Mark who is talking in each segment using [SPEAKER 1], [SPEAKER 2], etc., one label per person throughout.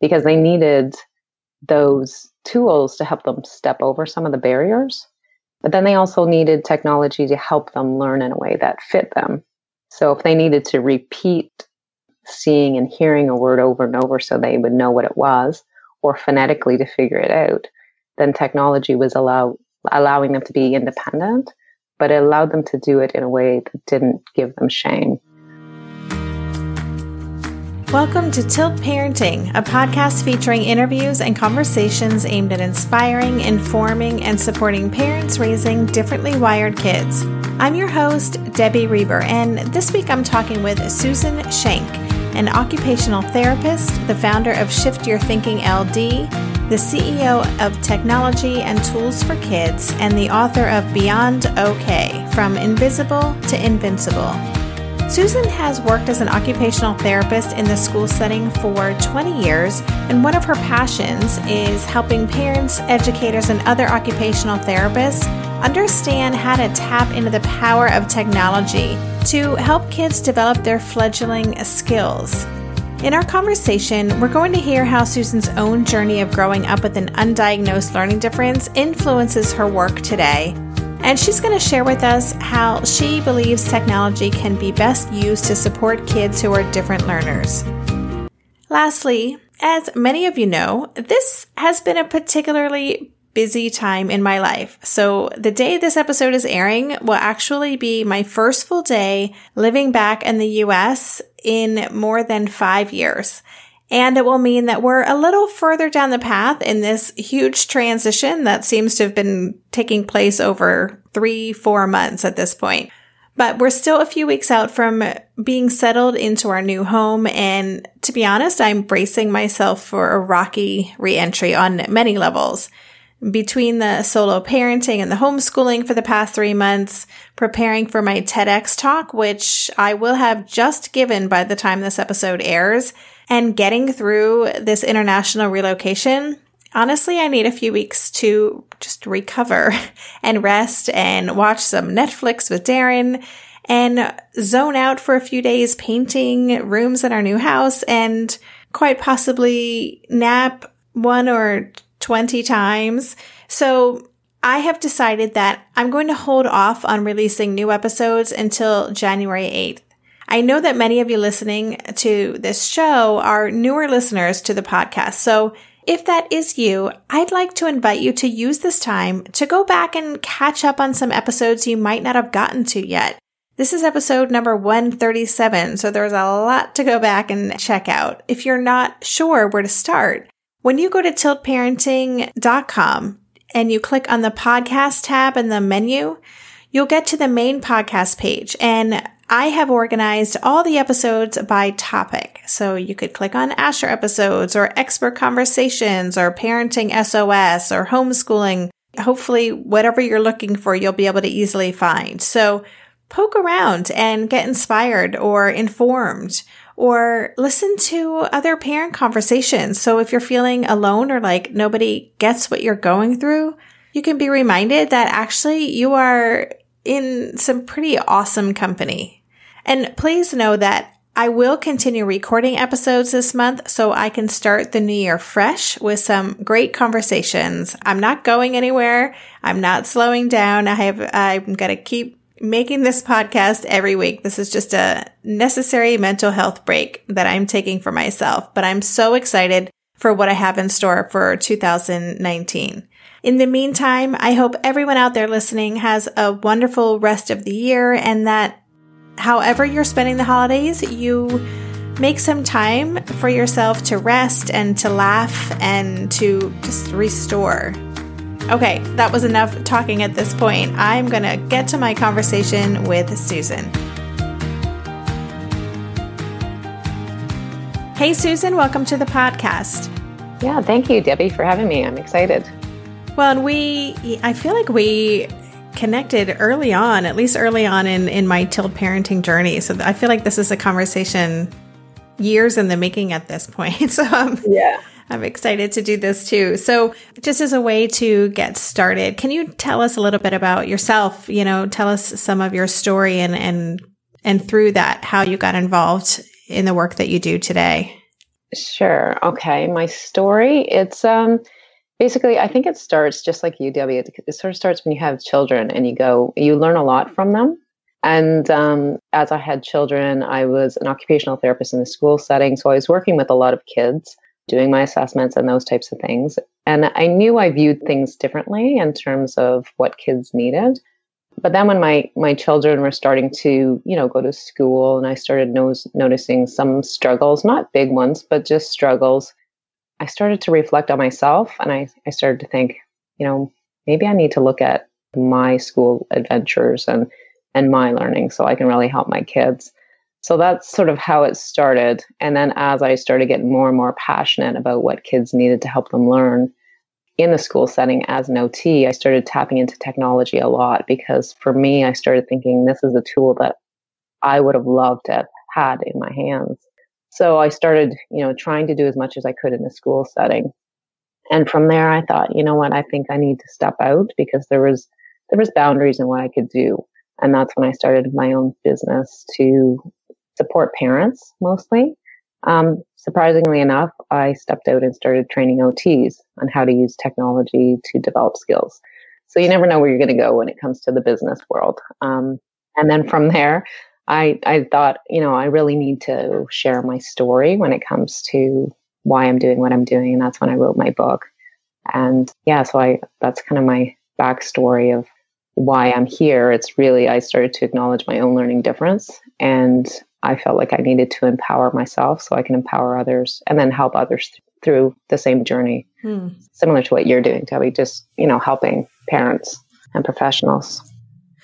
[SPEAKER 1] because they needed those tools to help them step over some of the barriers. But then they also needed technology to help them learn in a way that fit them. So if they needed to repeat seeing and hearing a word over and over so they would know what it was, or phonetically to figure it out, then technology was allow, allowing them to be independent, but it allowed them to do it in a way that didn't give them shame.
[SPEAKER 2] Welcome to Tilt Parenting, a podcast featuring interviews and conversations aimed at inspiring, informing, and supporting parents raising differently wired kids. I'm your host, Debbie Reber, and this week I'm talking with Susan Shenk, an occupational therapist, the founder of Shift Your Thinking LD, the CEO of Technology and Tools for Kids, and the author of Beyond OK From Invisible to Invincible. Susan has worked as an occupational therapist in the school setting for 20 years, and one of her passions is helping parents, educators, and other occupational therapists understand how to tap into the power of technology to help kids develop their fledgling skills. In our conversation, we're going to hear how Susan's own journey of growing up with an undiagnosed learning difference influences her work today and she's going to share with us how she believes technology can be best used to support kids who are different learners. Lastly, as many of you know, this has been a particularly busy time in my life. So the day this episode is airing will actually be my first full day living back in the US in more than five years. And it will mean that we're a little further down the path in this huge transition that seems to have been taking place over three, four months at this point. But we're still a few weeks out from being settled into our new home. And to be honest, I'm bracing myself for a rocky reentry on many levels. Between the solo parenting and the homeschooling for the past three months, preparing for my TEDx talk, which I will have just given by the time this episode airs, and getting through this international relocation, honestly, I need a few weeks to just recover and rest and watch some Netflix with Darren and zone out for a few days painting rooms in our new house and quite possibly nap one or 20 times. So I have decided that I'm going to hold off on releasing new episodes until January 8th. I know that many of you listening to this show are newer listeners to the podcast. So if that is you, I'd like to invite you to use this time to go back and catch up on some episodes you might not have gotten to yet. This is episode number 137, so there's a lot to go back and check out. If you're not sure where to start, when you go to tiltparenting.com and you click on the podcast tab in the menu, you'll get to the main podcast page and I have organized all the episodes by topic. So you could click on Asher episodes or expert conversations or parenting SOS or homeschooling. Hopefully, whatever you're looking for, you'll be able to easily find. So poke around and get inspired or informed or listen to other parent conversations. So if you're feeling alone or like nobody gets what you're going through, you can be reminded that actually you are in some pretty awesome company. And please know that I will continue recording episodes this month so I can start the new year fresh with some great conversations. I'm not going anywhere. I'm not slowing down. I have, I'm going to keep making this podcast every week. This is just a necessary mental health break that I'm taking for myself, but I'm so excited for what I have in store for 2019. In the meantime, I hope everyone out there listening has a wonderful rest of the year and that however you're spending the holidays, you make some time for yourself to rest and to laugh and to just restore. Okay, that was enough talking at this point. I'm going to get to my conversation with Susan. Hey, Susan, welcome to the podcast.
[SPEAKER 1] Yeah, thank you, Debbie, for having me. I'm excited.
[SPEAKER 2] Well, and we, I feel like we connected early on, at least early on in, in my tilt parenting journey. So I feel like this is a conversation years in the making at this point. So um, yeah. I'm excited to do this too. So, just as a way to get started, can you tell us a little bit about yourself? You know, tell us some of your story and and and through that how you got involved in the work that you do today.
[SPEAKER 1] Sure. Okay. My story, it's um basically I think it starts just like UW. It, sort of starts when you have children and you go you learn a lot from them. And um, as I had children, I was an occupational therapist in the school setting. So I was working with a lot of kids, doing my assessments and those types of things. And I knew I viewed things differently in terms of what kids needed. But then when my, my children were starting to, you know, go to school and I started no- noticing some struggles, not big ones, but just struggles, I started to reflect on myself and I, I started to think, you know, maybe I need to look at my school adventures and and my learning so I can really help my kids. So that's sort of how it started. And then as I started getting more and more passionate about what kids needed to help them learn in the school setting as an OT, I started tapping into technology a lot because for me, I started thinking this is a tool that I would have loved to have had in my hands. So I started, you know, trying to do as much as I could in the school setting. And from there I thought, you know what, I think I need to step out because there was there was boundaries in what I could do. And that's when I started my own business to support parents mostly. Um, surprisingly enough, I stepped out and started training OTs on how to use technology to develop skills. So you never know where you're going to go when it comes to the business world. Um, and then from there, I, I thought, you know, I really need to share my story when it comes to why I'm doing what I'm doing. And that's when I wrote my book. And yeah, so I, that's kind of my backstory of why I'm here. It's really, I started to acknowledge my own learning difference. And I felt like I needed to empower myself so I can empower others and then help others th- through the same journey. Hmm. Similar to what you're doing, Debbie, just, you know, helping parents and professionals.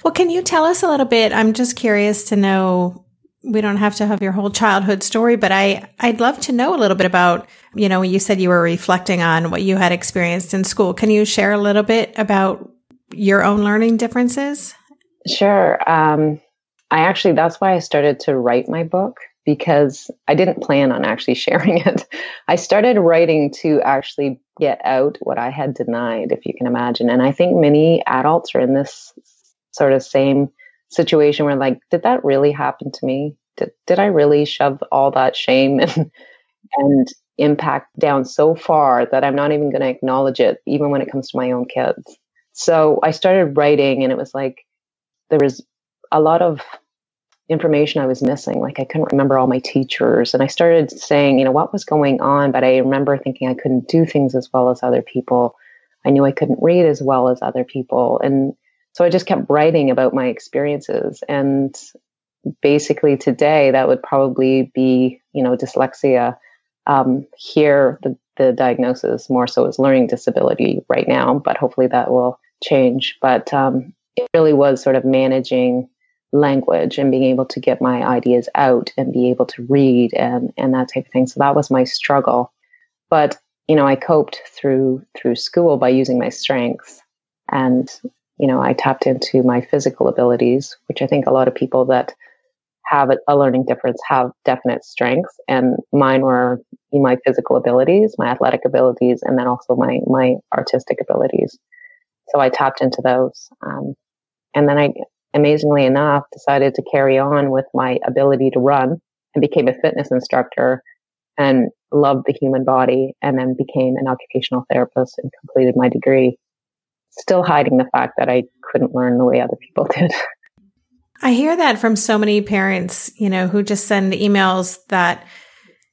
[SPEAKER 2] Well, can you tell us a little bit? I'm just curious to know. We don't have to have your whole childhood story, but I, I'd love to know a little bit about, you know, when you said you were reflecting on what you had experienced in school. Can you share a little bit about your own learning differences?
[SPEAKER 1] Sure. Um, I actually, that's why I started to write my book because I didn't plan on actually sharing it. I started writing to actually get out what I had denied, if you can imagine. And I think many adults are in this sort of same situation where, like, did that really happen to me? Did, did I really shove all that shame and, and impact down so far that I'm not even going to acknowledge it, even when it comes to my own kids? So I started writing, and it was like there was a lot of information I was missing. Like I couldn't remember all my teachers. And I started saying, you know, what was going on? But I remember thinking I couldn't do things as well as other people. I knew I couldn't read as well as other people. And so I just kept writing about my experiences. And basically today that would probably be, you know, dyslexia. Um, here, the, the diagnosis more so is learning disability right now, but hopefully that will change. But um, it really was sort of managing language and being able to get my ideas out and be able to read and, and that type of thing. So that was my struggle. But, you know, I coped through through school by using my strengths. And, you know, I tapped into my physical abilities, which I think a lot of people that have a learning difference have definite strengths. And mine were my physical abilities, my athletic abilities, and then also my my artistic abilities. So I tapped into those. Um, and then I, amazingly enough, decided to carry on with my ability to run and became a fitness instructor and loved the human body and then became an occupational therapist and completed my degree. Still hiding the fact that I couldn't learn the way other people did.
[SPEAKER 2] I hear that from so many parents, you know, who just send emails that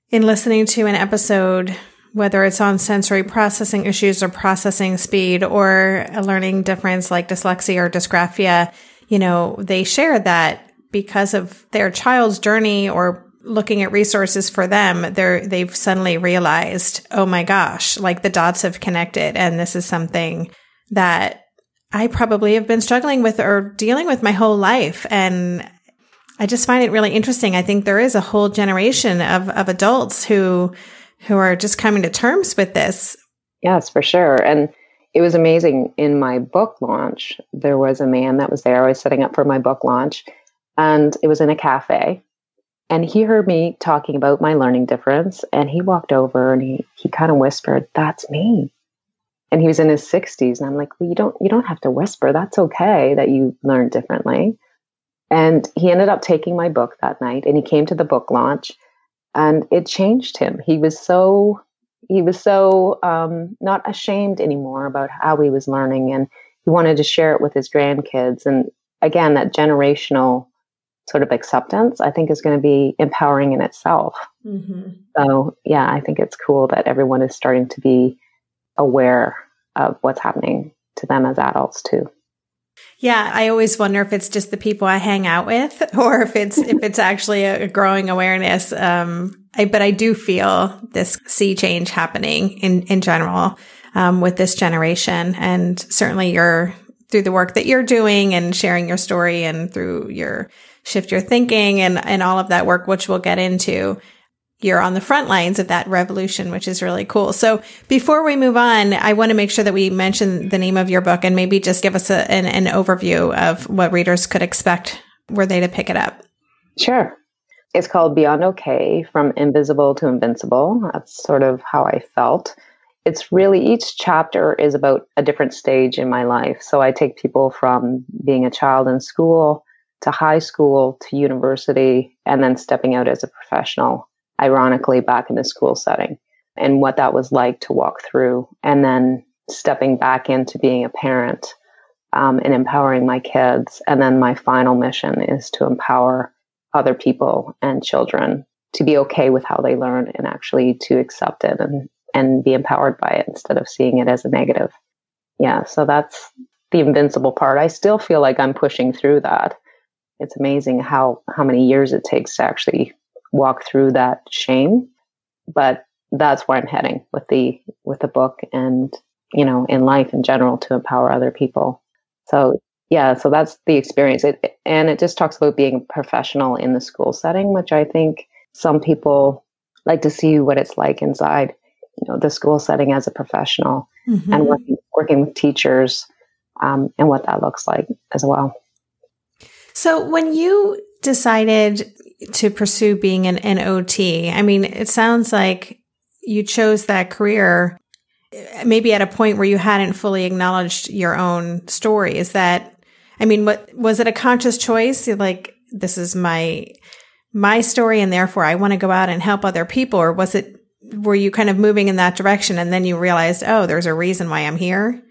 [SPEAKER 2] in listening to an episode whether it's on sensory processing issues or processing speed or a learning difference like dyslexia or dysgraphia, you know, they share that because of their child's journey or looking at resources for them, they're, they've suddenly realized, oh my gosh, like the dots have connected. And this is something that I probably have been struggling with or dealing with my whole life. And I just find it really interesting. I think there is a whole generation of, of adults who who are just coming to terms with this.
[SPEAKER 1] Yes, for sure. And it was amazing. In my book launch, there was a man that was there. I was setting up for my book launch, and it was in a cafe. And he heard me talking about my learning difference, and he walked over and he, he kind of whispered, That's me. And he was in his 60s. And I'm like, Well, you don't you don't have to whisper. That's okay that you learn differently. And he ended up taking my book that night and he came to the book launch and it changed him. He was so he was so um, not ashamed anymore about how he was learning, and he wanted to share it with his grandkids. And again, that generational sort of acceptance, I think, is going to be empowering in itself. Mm-hmm. So, yeah, I think it's cool that everyone is starting to be aware of what's happening to them as adults too.
[SPEAKER 2] Yeah, I always wonder if it's just the people I hang out with, or if it's if it's actually a growing awareness. Um, I, but I do feel this sea change happening in in general um, with this generation, and certainly you're through the work that you're doing and sharing your story, and through your shift your thinking and and all of that work, which we'll get into you're on the front lines of that revolution, which is really cool. So before we move on, I want to make sure that we mention the name of your book and maybe just give us a, an, an overview of what readers could expect were they to pick it up.
[SPEAKER 1] Sure. It's called Beyond Okay From Invisible to Invincible. That's sort of how I felt. It's really each chapter is about a different stage in my life. So I take people from being a child in school to high school to university and then stepping out as a professional ironically back in the school setting and what that was like to walk through and then stepping back into being a parent um, and empowering my kids. And then my final mission is to empower other people and children to be okay with how they learn and actually to accept it and and be empowered by it instead of seeing it as a negative. Yeah so that's the invincible part. I still feel like i'm pushing through that. It's amazing how how many years it takes to actually walk through that shame. But that's where I'm heading with the with the book and you know in life in general to empower other people. So yeah, so that's the experience. It, and it just talks about being a professional in the school setting, which I think some people like to see what it's like inside, you know, the school setting as a professional mm-hmm. and working working with teachers um, and what that looks like as well.
[SPEAKER 2] So when you decided to pursue being an, an OT? I mean, it sounds like you chose that career maybe at a point where you hadn't fully acknowledged your own story. Is that, I mean, what was it a conscious choice? Like, this is my, my story and therefore I want to go out and help other people? Or was it, were you kind of moving in that direction and then you realized, oh, there's a reason why I'm here?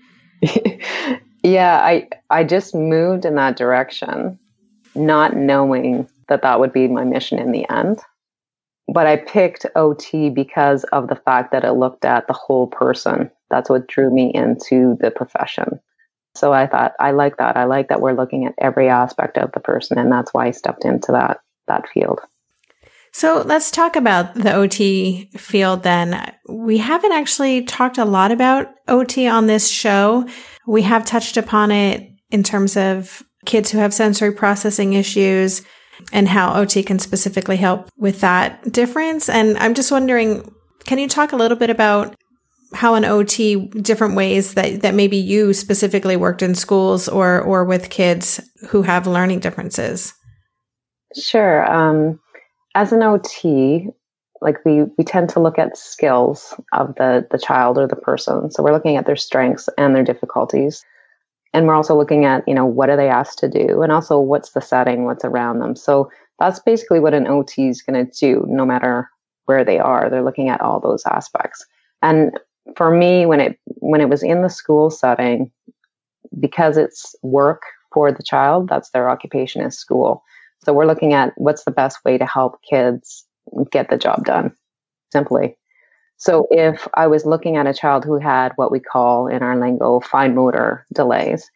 [SPEAKER 1] yeah, I, I just moved in that direction, not knowing that that would be my mission in the end. But I picked OT because of the fact that it looked at the whole person. That's what drew me into the profession. So I thought, I like that. I like that we're looking at every aspect of the person. And that's why I stepped into that, that field.
[SPEAKER 2] So let's talk about the OT field then. We haven't actually talked a lot about OT on this show. We have touched upon it in terms of kids who have sensory processing issues, and how OT can specifically help with that difference. And I'm just wondering, can you talk a little bit about how an OT different ways that, that maybe you specifically worked in schools or or with kids who have learning differences?
[SPEAKER 1] Sure. Um, as an OT, like we we tend to look at skills of the the child or the person. So we're looking at their strengths and their difficulties and we're also looking at you know what are they asked to do? And also what's the setting? What's around them? So that's basically what an ot is going to do no matter where they are. They're looking at all those aspects. And for me when it when it was in the school setting because it's work for the child that's their occupation is school. So we're looking at what's the best way to help kids get the job done simply so if I was looking at a child who had what we call in our lingo fine motor delays,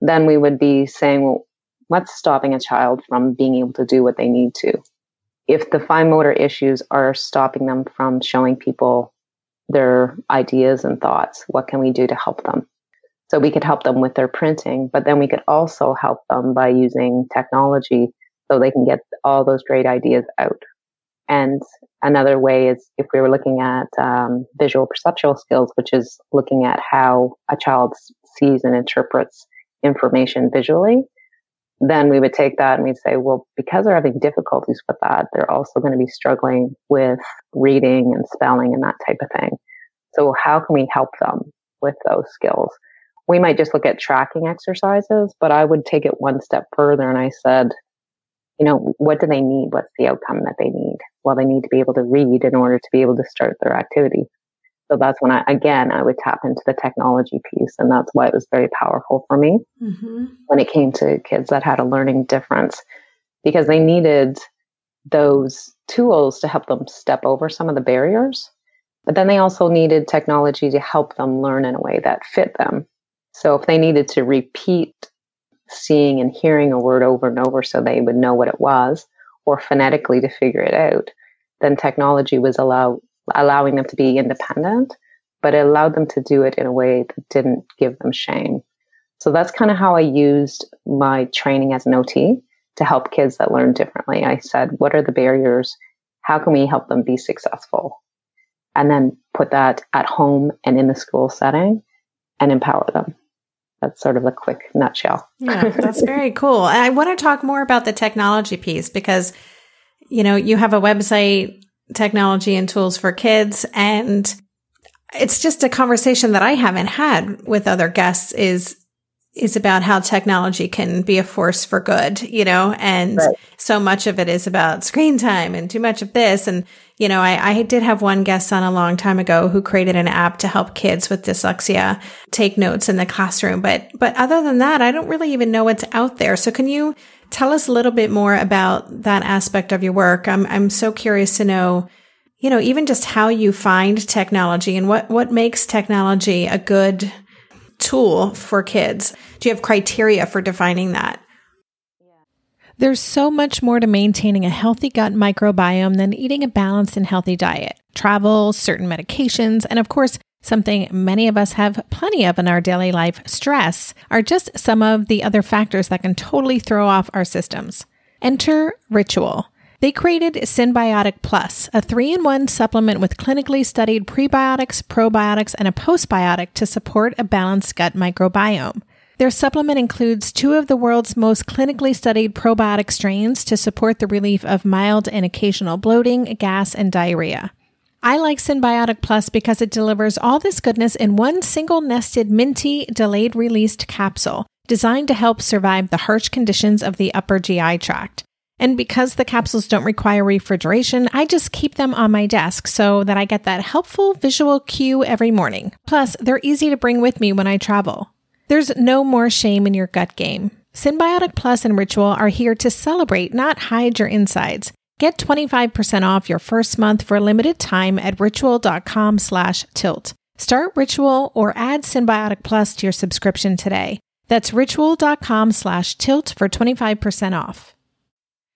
[SPEAKER 1] then we would be saying, well, what's stopping a child from being able to do what they need to? If the fine motor issues are stopping them from showing people their ideas and thoughts, what can we do to help them? So we could help them with their printing, but then we could also help them by using technology so they can get all those great ideas out. And another way is if we were looking at um, visual perceptual skills, which is looking at how a child sees and interprets information visually, then we would take that and we'd say, well, because they're having difficulties with that, they're also going to be struggling with reading and spelling and that type of thing. So how can we help them with those skills? We might just look at tracking exercises, but I would take it one step further and I said, you know, what do they need? What's the outcome that they need? well, they need to be able to read in order to be able to start their activity. So that's when I, again, I would tap into the technology piece. And that's why it was very powerful for me mm-hmm. when it came to kids that had a learning difference because they needed those tools to help them step over some of the barriers. But then they also needed technology to help them learn in a way that fit them. So if they needed to repeat seeing and hearing a word over and over so they would know what it was, or phonetically to figure it out, then technology was allow, allowing them to be independent, but it allowed them to do it in a way that didn't give them shame. So that's kind of how I used my training as an OT to help kids that learn differently. I said, what are the barriers? How can we help them be successful? And then put that at home and in the school setting and empower them. That's sort of a quick nutshell.
[SPEAKER 2] yeah, that's very cool. And I want to talk more about the technology piece because, you know, you have a website, technology and tools for kids, and it's just a conversation that I haven't had with other guests is is about how technology can be a force for good, you know, and right. so much of it is about screen time and too much of this. And, you know, I, I did have one guest on a long time ago who created an app to help kids with dyslexia take notes in the classroom. But, but other than that, I don't really even know what's out there. So can you tell us a little bit more about that aspect of your work? I'm, I'm so curious to know, you know, even just how you find technology and what, what makes technology a good tool for kids? Do you have criteria for defining that? There's so much more to maintaining a healthy gut microbiome than eating a balanced and healthy diet. Travel, certain medications, and of course, something many of us have plenty of in our daily life, stress, are just some of the other factors that can totally throw off our systems. Enter Ritual. They created Synbiotic Plus, a three in one supplement with clinically studied prebiotics, probiotics, and a postbiotic to support a balanced gut microbiome. Their supplement includes two of the world's most clinically studied probiotic strains to support the relief of mild and occasional bloating, gas, and diarrhea. I like Synbiotic Plus because it delivers all this goodness in one single nested minty delayed released capsule designed to help survive the harsh conditions of the upper GI tract. And because the capsules don't require refrigeration, I just keep them on my desk so that I get that helpful visual cue every morning. Plus, they're easy to bring with me when I travel. There's no more shame in your gut game. Synbiotic Plus and Ritual are here to celebrate, not hide your insides. Get 25% off your first month for a limited time at ritual.com slash tilt. Start Ritual or add Synbiotic Plus to your subscription today. That's ritual.com slash tilt for 25% off.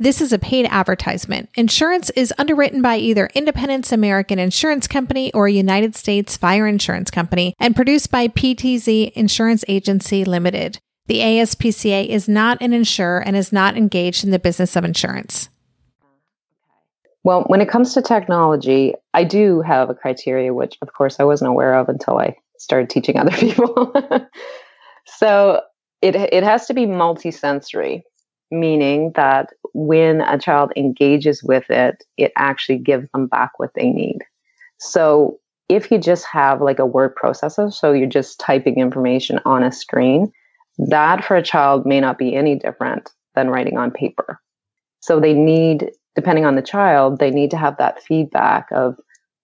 [SPEAKER 2] This is a paid advertisement. Insurance is underwritten by either Independence American Insurance Company or United States Fire Insurance Company and produced by PTZ Insurance Agency Limited. The ASPCA is not an insurer and is not engaged in the business of insurance.
[SPEAKER 1] Well, when it comes to technology, I do have a criteria, which of course I wasn't aware of until I started teaching other people. so it, it has to be multisensory meaning that when a child engages with it, it actually gives them back what they need. So if you just have like a word processor, so you're just typing information on a screen, that for a child may not be any different than writing on paper. So they need depending on the child, they need to have that feedback of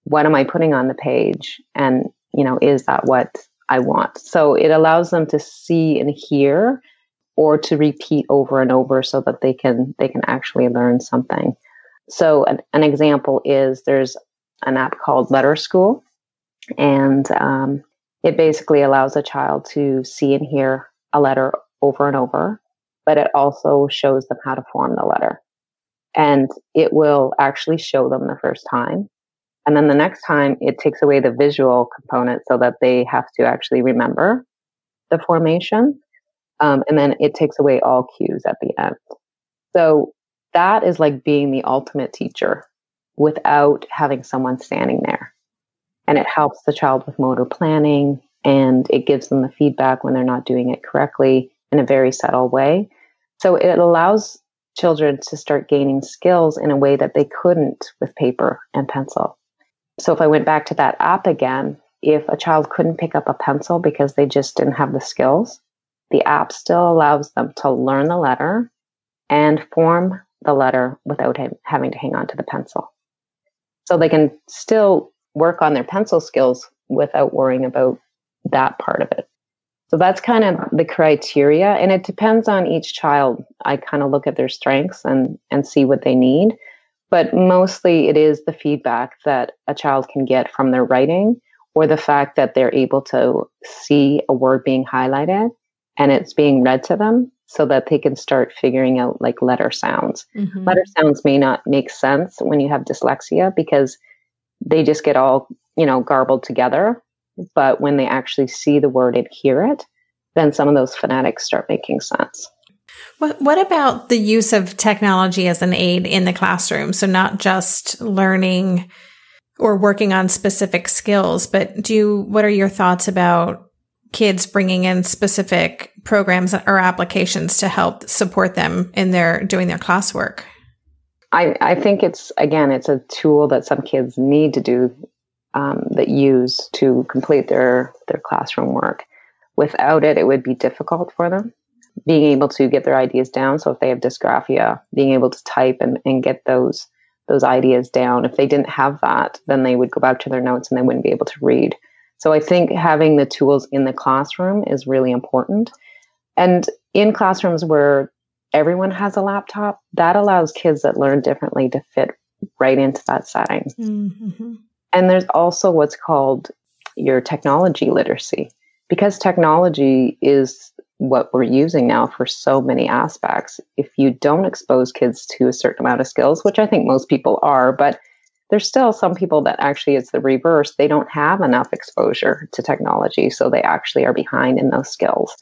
[SPEAKER 1] what am I putting on the page? And, you know, is that what I want? So it allows them to see and hear or to repeat over and over so that they can they can actually learn something. So an, an example is there's an app called Letter School, and um, it basically allows a child to see and hear a letter over and over, but it also shows them how to form the letter. And it will actually show them the first time. And then the next time it takes away the visual component so that they have to actually remember the formation. Um, and then it takes away all cues at the end. So that is like being the ultimate teacher without having someone standing there. And it helps the child with motor planning and it gives them the feedback when they're not doing it correctly in a very subtle way. So it allows children to start gaining skills in a way that they couldn't with paper and pencil. So if I went back to that app again, if a child couldn't pick up a pencil because they just didn't have the skills, the app still allows them to learn the letter and form the letter without having to hang on to the pencil. So they can still work on their pencil skills without worrying about that part of it. So that's kind of the criteria and it depends on each child. I kind of look at their strengths and and see what they need, but mostly it is the feedback that a child can get from their writing or the fact that they're able to see a word being highlighted and it's being read to them so that they can start figuring out like letter sounds. Mm-hmm. Letter sounds may not make sense when you have dyslexia because they just get all, you know, garbled together but when they actually see the word and hear it, then some of those phonetics start making sense.
[SPEAKER 2] What, what about the use of technology as an aid in the classroom? So not just learning or working on specific skills, but do you, what are your thoughts about kids bringing in specific programs or applications to help support them in their doing their classwork?
[SPEAKER 1] I, I think it's again it's a tool that some kids need to do um, that use to complete their their classroom work. Without it, it would be difficult for them. Being able to get their ideas down. So if they have dysgraphia, being able to type and, and get those those ideas down. If they didn't have that, then they would go back to their notes and they wouldn't be able to read. So I think having the tools in the classroom is really important. And in classrooms where everyone has a laptop, that allows kids that learn differently to fit right into that setting. Mm-hmm. And there's also what's called your technology literacy, because technology is what we're using now for so many aspects. If you don't expose kids to a certain amount of skills, which I think most people are, but there's still some people that actually it's the reverse. They don't have enough exposure to technology, so they actually are behind in those skills.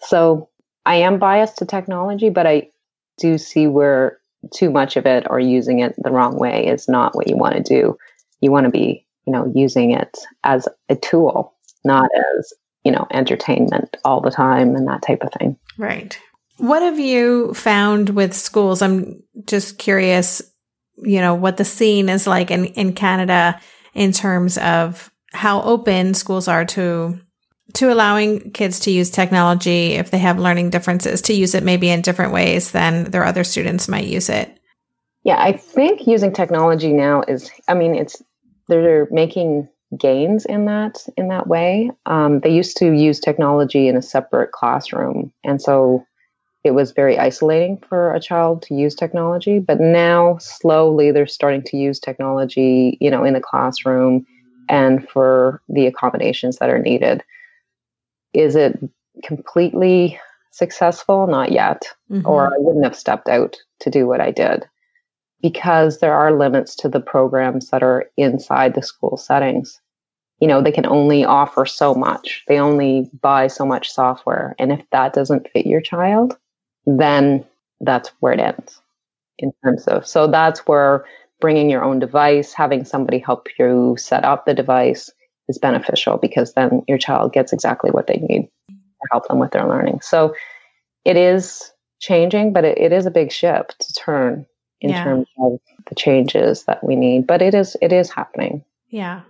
[SPEAKER 1] So I am biased to technology, but I do see where too much of it or using it the wrong way is not what you want to do you want to be, you know, using it as a tool, not as, you know, entertainment all the time and that type of thing.
[SPEAKER 2] Right. What have you found with schools? I'm just curious, you know, what the scene is like in, in Canada in terms of how open schools are to to allowing kids to use technology if they have learning differences to use it maybe in different ways than their other students might use it.
[SPEAKER 1] Yeah, I think using technology now is I mean it's they're making gains in that in that way. Um, they used to use technology in a separate classroom, and so it was very isolating for a child to use technology. But now, slowly, they're starting to use technology, you know, in the classroom and for the accommodations that are needed. Is it completely successful? Not yet, mm-hmm. or I wouldn't have stepped out to do what I did because there are limits to the programs that are inside the school settings. You know, they can only offer so much. They only buy so much software. And if that doesn't fit your child, then that's where it ends in terms of. So that's where bringing your own device, having somebody help you set up the device is beneficial because then your child gets exactly what they need to help them with their learning. So it is changing, but it, it is a big ship to turn in yeah. terms of the changes that we need. But it is it is happening.
[SPEAKER 2] Yeah.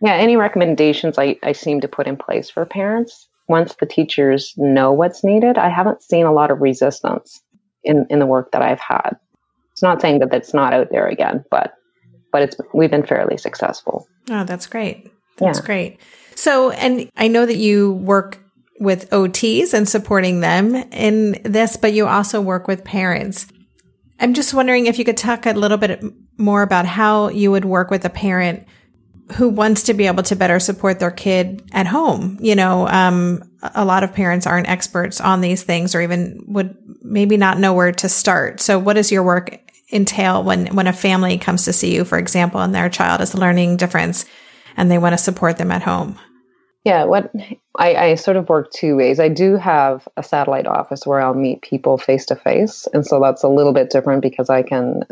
[SPEAKER 1] Yeah. Any recommendations I, I seem to put in place for parents once the teachers know what's needed, I haven't seen a lot of resistance in, in the work that I've had. It's not saying that that's not out there again, but but it's we've been fairly successful.
[SPEAKER 2] Oh, that's great. That's yeah. great. So, and I know that you work with OTs and supporting them in this, but you also work with parents. I'm just wondering if you could talk a little bit more about how you would work with a parent who wants to be able to better support their kid at home. You know, um, a lot of parents aren't experts on these things or even would maybe not know where to start. So what does your work entail when, when a family comes to see you, for example, and their child is learning difference and they want to support them at home?
[SPEAKER 1] Yeah, what I, I sort of work two ways. I do have a satellite office where I'll meet people face to face, and so that's a little bit different because I can,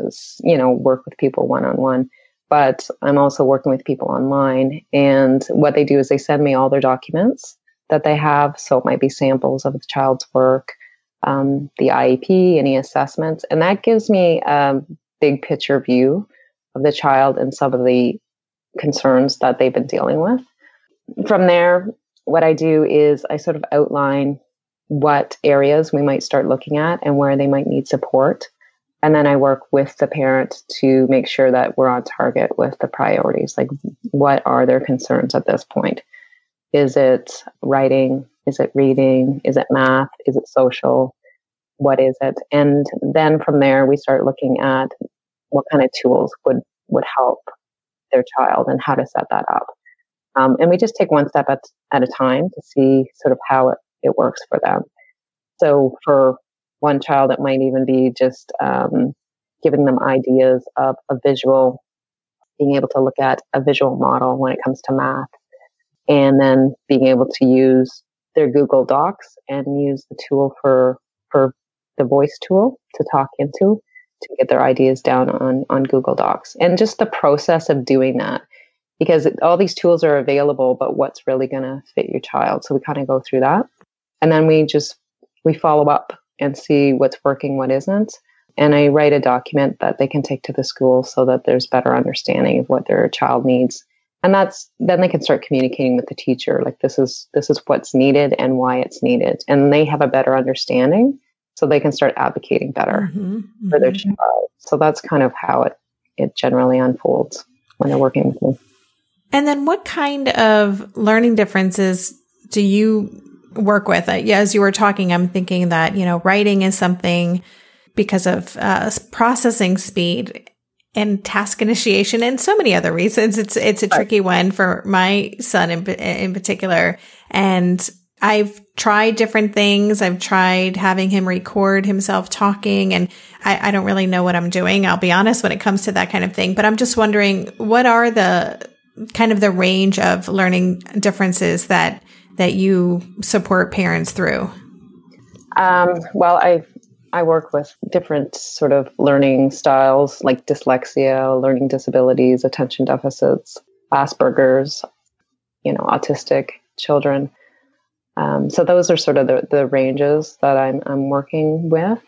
[SPEAKER 1] you know, work with people one on one. But I'm also working with people online, and what they do is they send me all their documents that they have. So it might be samples of the child's work, um, the IEP, any assessments, and that gives me a big picture view of the child and some of the concerns that they've been dealing with from there, what I do is I sort of outline what areas we might start looking at and where they might need support. And then I work with the parent to make sure that we're on target with the priorities. Like, what are their concerns at this point? Is it writing? Is it reading? Is it math? Is it social? What is it? And then from there, we start looking at what kind of tools would, would help their child and how to set that up. Um, and we just take one step at, at a time to see sort of how it, it works for them. So for one child, it might even be just um, giving them ideas of a visual, being able to look at a visual model when it comes to math, and then being able to use their Google Docs and use the tool for for the voice tool to talk into to get their ideas down on on Google Docs, and just the process of doing that because all these tools are available, but what's really going to fit your child? So we kind of go through that. And then we just, we follow up and see what's working, what isn't. And I write a document that they can take to the school so that there's better understanding of what their child needs. And that's, then they can start communicating with the teacher. Like this is, this is what's needed and why it's needed. And they have a better understanding so they can start advocating better mm-hmm, mm-hmm. for their mm-hmm. child. So that's kind of how it, it generally unfolds when they're working with me.
[SPEAKER 2] And then what kind of learning differences do you work with? Yeah, as you were talking, I'm thinking that, you know, writing is something because of uh, processing speed and task initiation and so many other reasons. It's, it's a tricky one for my son in, in particular. And I've tried different things. I've tried having him record himself talking and I, I, don't really know what I'm doing. I'll be honest when it comes to that kind of thing, but I'm just wondering what are the kind of the range of learning differences that that you support parents through?
[SPEAKER 1] Um, well, I I work with different sort of learning styles like dyslexia, learning disabilities, attention deficits, Asperger's, you know, autistic children. Um, so those are sort of the, the ranges that I'm I'm working with.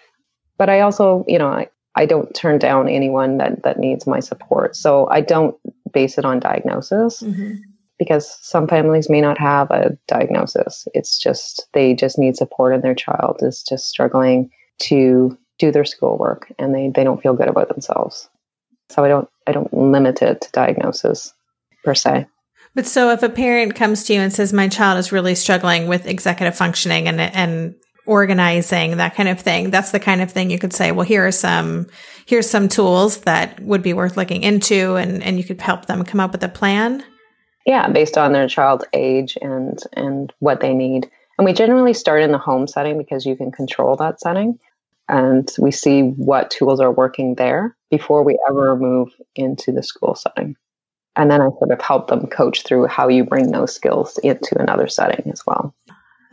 [SPEAKER 1] But I also, you know, I, I don't turn down anyone that that needs my support. So I don't base it on diagnosis mm-hmm. Because some families may not have a diagnosis. It's just they just need support and their child is just struggling to do their schoolwork and they, they don't feel good about themselves. So I don't I don't limit it to diagnosis per se.
[SPEAKER 2] But so if a parent comes to you and says my child is really struggling with executive functioning and and organizing, that kind of thing. That's the kind of thing you could say, well, here are some, here's some tools that would be worth looking into and, and you could help them come up with a plan.
[SPEAKER 1] Yeah, based on their child's age and, and what they need. And we generally start in the home setting because you can control that setting. And we see what tools are working there before we ever move into the school setting. And then I sort of help them coach through how you bring those skills into another setting as well.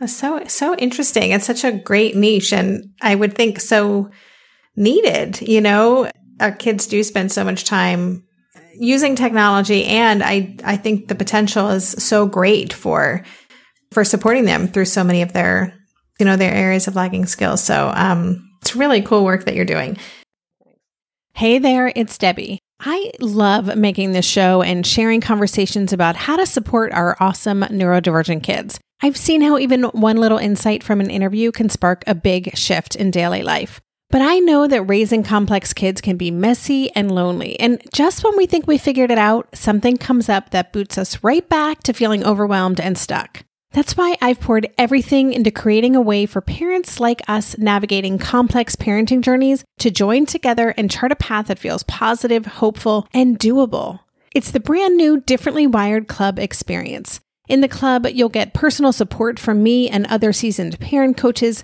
[SPEAKER 2] So, so interesting. It's such a great niche. And I would think so needed. You know, our kids do spend so much time using technology. And I, I think the potential is so great for, for supporting them through so many of their, you know, their areas of lagging skills. So, um, it's really cool work that you're doing. Hey there, it's Debbie. I love making this show and sharing conversations about how to support our awesome neurodivergent kids. I've seen how even one little insight from an interview can spark a big shift in daily life. But I know that raising complex kids can be messy and lonely. And just when we think we figured it out, something comes up that boots us right back to feeling overwhelmed and stuck. That's why I've poured everything into creating a way for parents like us navigating complex parenting journeys to join together and chart a path that feels positive, hopeful, and doable. It's the brand new Differently Wired Club experience. In the club, you'll get personal support from me and other seasoned parent coaches,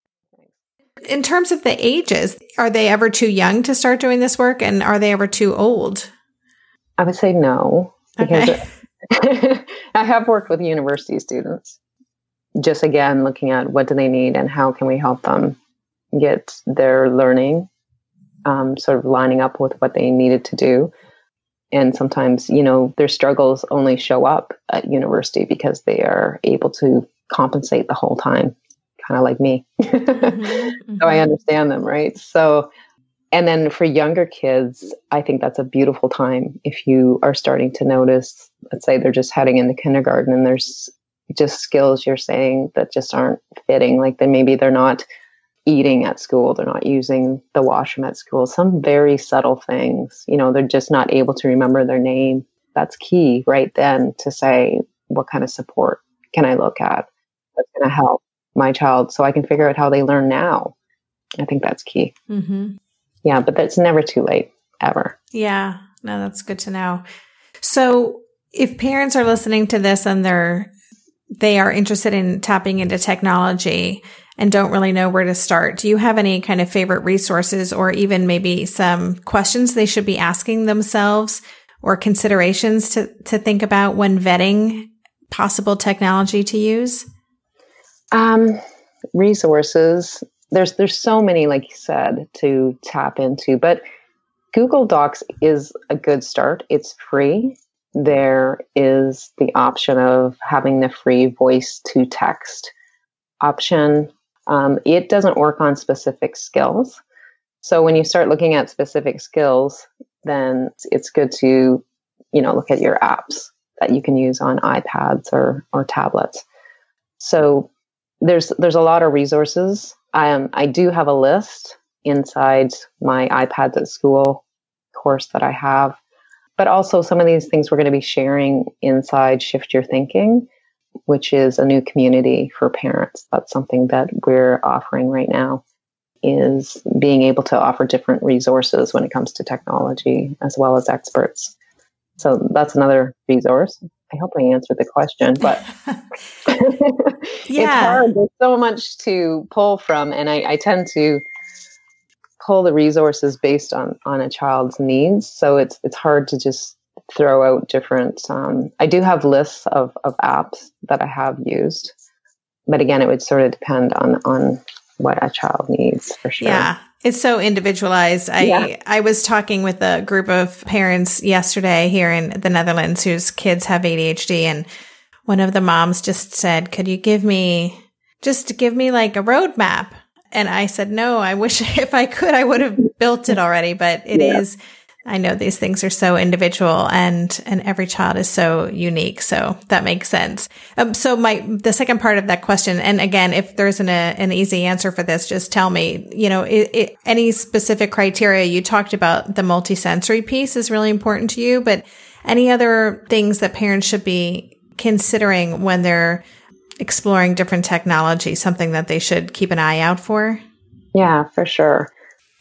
[SPEAKER 2] In terms of the ages, are they ever too young to start doing this work and are they ever too old?
[SPEAKER 1] I would say no. Because okay. I have worked with university students. Just again, looking at what do they need and how can we help them get their learning um, sort of lining up with what they needed to do. And sometimes, you know, their struggles only show up at university because they are able to compensate the whole time kind of like me. mm-hmm, mm-hmm. So I mm-hmm. understand them, right? So, and then for younger kids, I think that's a beautiful time if you are starting to notice, let's say they're just heading into kindergarten and there's just skills you're saying that just aren't fitting. Like then maybe they're not eating at school, they're not using the washroom at school, some very subtle things. You know, they're just not able to remember their name. That's key right then to say, what kind of support can I look at? That's going to help my child so I can figure out how they learn now. I think that's key. Mm-hmm. Yeah, but that's never too late, ever.
[SPEAKER 2] Yeah, no, that's good to know. So if parents are listening to this and they're they are interested in tapping into technology and don't really know where to start, do you have any kind of favorite resources or even maybe some questions they should be asking themselves or considerations to, to think about when vetting possible technology to use?
[SPEAKER 1] Um, resources. There's there's so many, like you said, to tap into. But Google Docs is a good start. It's free. There is the option of having the free voice to text option. Um, it doesn't work on specific skills. So when you start looking at specific skills, then it's good to, you know, look at your apps that you can use on iPads or, or tablets. So there's there's a lot of resources. Um, I do have a list inside my iPads at school course that I have, but also some of these things we're going to be sharing inside Shift Your Thinking, which is a new community for parents. That's something that we're offering right now is being able to offer different resources when it comes to technology as well as experts. So that's another resource. I hope I answered the question, but yeah. it's hard. There's so much to pull from, and I, I tend to pull the resources based on on a child's needs. So it's it's hard to just throw out different. Um, I do have lists of of apps that I have used, but again, it would sort of depend on on what a child needs for sure.
[SPEAKER 2] Yeah. It's so individualized. I yeah. I was talking with a group of parents yesterday here in the Netherlands whose kids have ADHD and one of the moms just said, "Could you give me just give me like a roadmap?" And I said, "No, I wish if I could I would have built it already, but it yeah. is I know these things are so individual and and every child is so unique, so that makes sense. Um, so my the second part of that question, and again, if there's an a, an easy answer for this, just tell me. You know, it, it, any specific criteria you talked about the multisensory piece is really important to you, but any other things that parents should be considering when they're exploring different technology, something that they should keep an eye out for?
[SPEAKER 1] Yeah, for sure.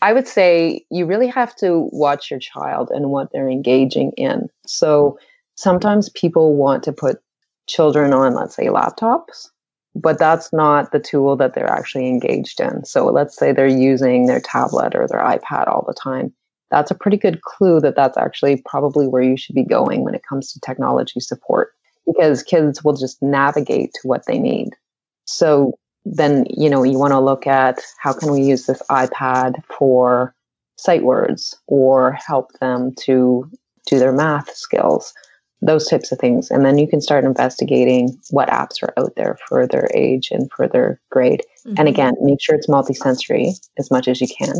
[SPEAKER 1] I would say you really have to watch your child and what they're engaging in. So sometimes people want to put children on, let's say, laptops, but that's not the tool that they're actually engaged in. So let's say they're using their tablet or their iPad all the time. That's a pretty good clue that that's actually probably where you should be going when it comes to technology support because kids will just navigate to what they need. So then you know you want to look at how can we use this ipad for sight words or help them to do their math skills those types of things. And then you can start investigating what apps are out there for their age and for their grade. Mm-hmm. and again make sure it's multisensory as much as you can.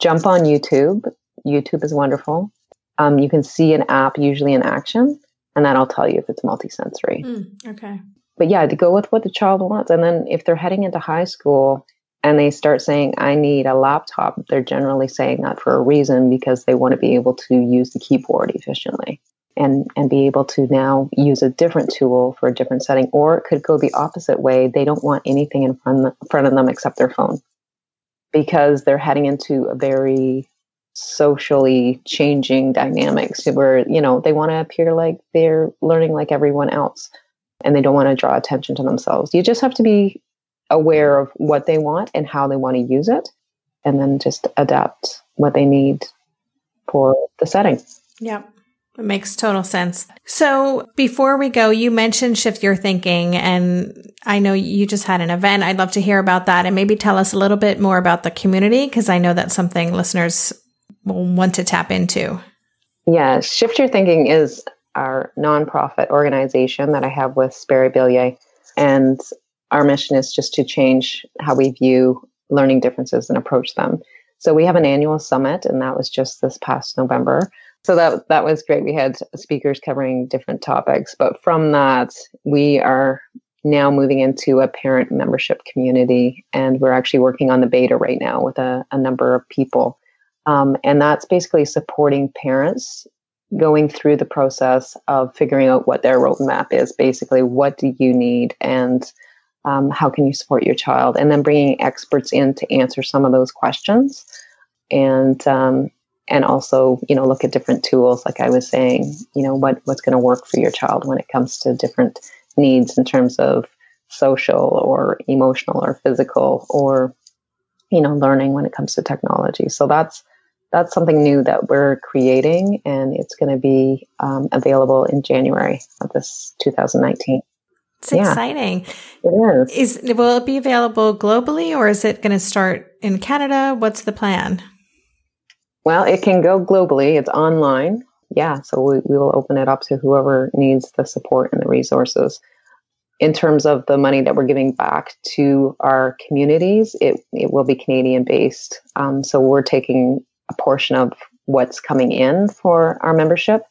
[SPEAKER 1] Jump on youtube. Youtube is wonderful. Um, you can see an app usually in action and that'll tell you if it's multisensory.
[SPEAKER 2] Mm, okay
[SPEAKER 1] but yeah, to go with what the child wants. And then if they're heading into high school and they start saying, I need a laptop, they're generally saying that for a reason because they want to be able to use the keyboard efficiently and, and be able to now use a different tool for a different setting. Or it could go the opposite way. They don't want anything in front of, front of them except their phone because they're heading into a very socially changing dynamics where, you know, they want to appear like they're learning like everyone else and they don't want to draw attention to themselves. You just have to be aware of what they want and how they want to use it, and then just adapt what they need for the setting.
[SPEAKER 2] Yeah. It makes total sense. So before we go, you mentioned shift your thinking and I know you just had an event. I'd love to hear about that and maybe tell us a little bit more about the community because I know that's something listeners will want to tap into.
[SPEAKER 1] Yeah, shift your thinking is our nonprofit organization that I have with Sperry Billier. And our mission is just to change how we view learning differences and approach them. So we have an annual summit, and that was just this past November. So that that was great. We had speakers covering different topics, but from that, we are now moving into a parent membership community, and we're actually working on the beta right now with a, a number of people. Um, and that's basically supporting parents going through the process of figuring out what their roadmap is basically what do you need and um, how can you support your child? And then bringing experts in to answer some of those questions and um, and also you know look at different tools like i was saying you know what what's going to work for your child when it comes to different needs in terms of social or emotional or physical or you know learning when it comes to technology. So that's that's something new that we're creating, and it's going to be um, available in January of this 2019.
[SPEAKER 2] It's yeah. exciting.
[SPEAKER 1] It is.
[SPEAKER 2] Is will it be available globally, or is it going to start in Canada? What's the plan?
[SPEAKER 1] Well, it can go globally. It's online. Yeah, so we, we will open it up to whoever needs the support and the resources. In terms of the money that we're giving back to our communities, it, it will be Canadian based. Um, so we're taking a portion of what's coming in for our membership,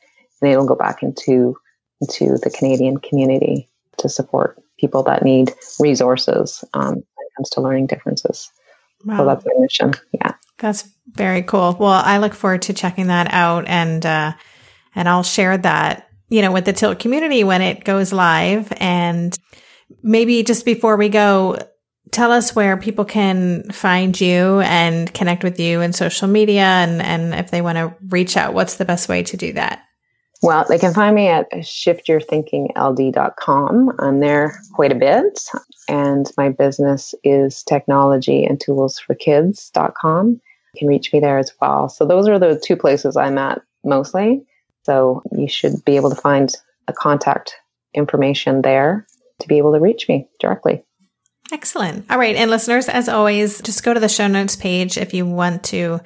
[SPEAKER 1] and it'll go back into into the Canadian community to support people that need resources um, when it comes to learning differences. Wow. So that's our mission. Yeah,
[SPEAKER 2] that's very cool. Well, I look forward to checking that out, and uh, and I'll share that you know with the Tilt community when it goes live, and maybe just before we go, tell us where people can find you and connect with you in social media and, and if they want to reach out, what's the best way to do that?
[SPEAKER 1] Well, they can find me at shiftyourthinkingld.com. I'm there quite a bit. And my business is technology and tools for kids.com. You can reach me there as well. So those are the two places I'm at mostly. So you should be able to find a contact information there to be able to reach me directly.
[SPEAKER 2] Excellent. All right. And listeners, as always, just go to the show notes page if you want to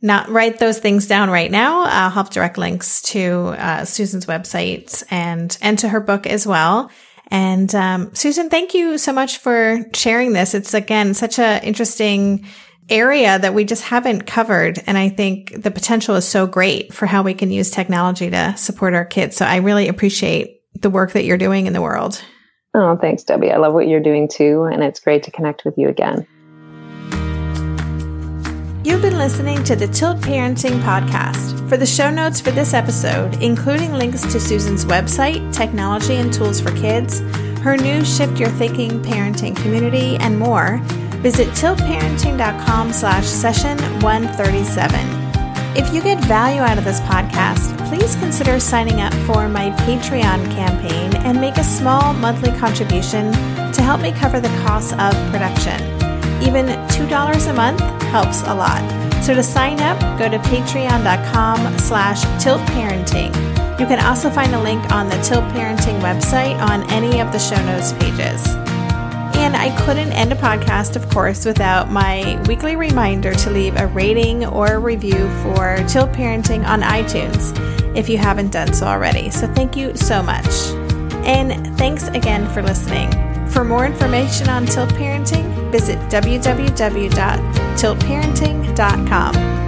[SPEAKER 2] not write those things down right now. I'll have direct links to uh, Susan's website and and to her book as well. And um, Susan, thank you so much for sharing this. It's again such a interesting area that we just haven't covered, and I think the potential is so great for how we can use technology to support our kids. So I really appreciate the work that you're doing in the world.
[SPEAKER 1] Oh, thanks, Debbie. I love what you're doing too, and it's great to connect with you again.
[SPEAKER 2] You've been listening to the Tilt Parenting Podcast. For the show notes for this episode, including links to Susan's website, technology and tools for kids, her new Shift Your Thinking parenting community, and more, visit tiltparenting.com slash session 137. If you get value out of this podcast, please consider signing up for my Patreon campaign and make a small monthly contribution to help me cover the costs of production. Even $2 a month helps a lot. So to sign up, go to patreon.com slash tiltparenting. You can also find a link on the Tilt Parenting website on any of the show notes pages. And I couldn't end a podcast, of course, without my weekly reminder to leave a rating or a review for Tilt Parenting on iTunes if you haven't done so already. So thank you so much. And thanks again for listening. For more information on Tilt Parenting, visit www.tiltparenting.com.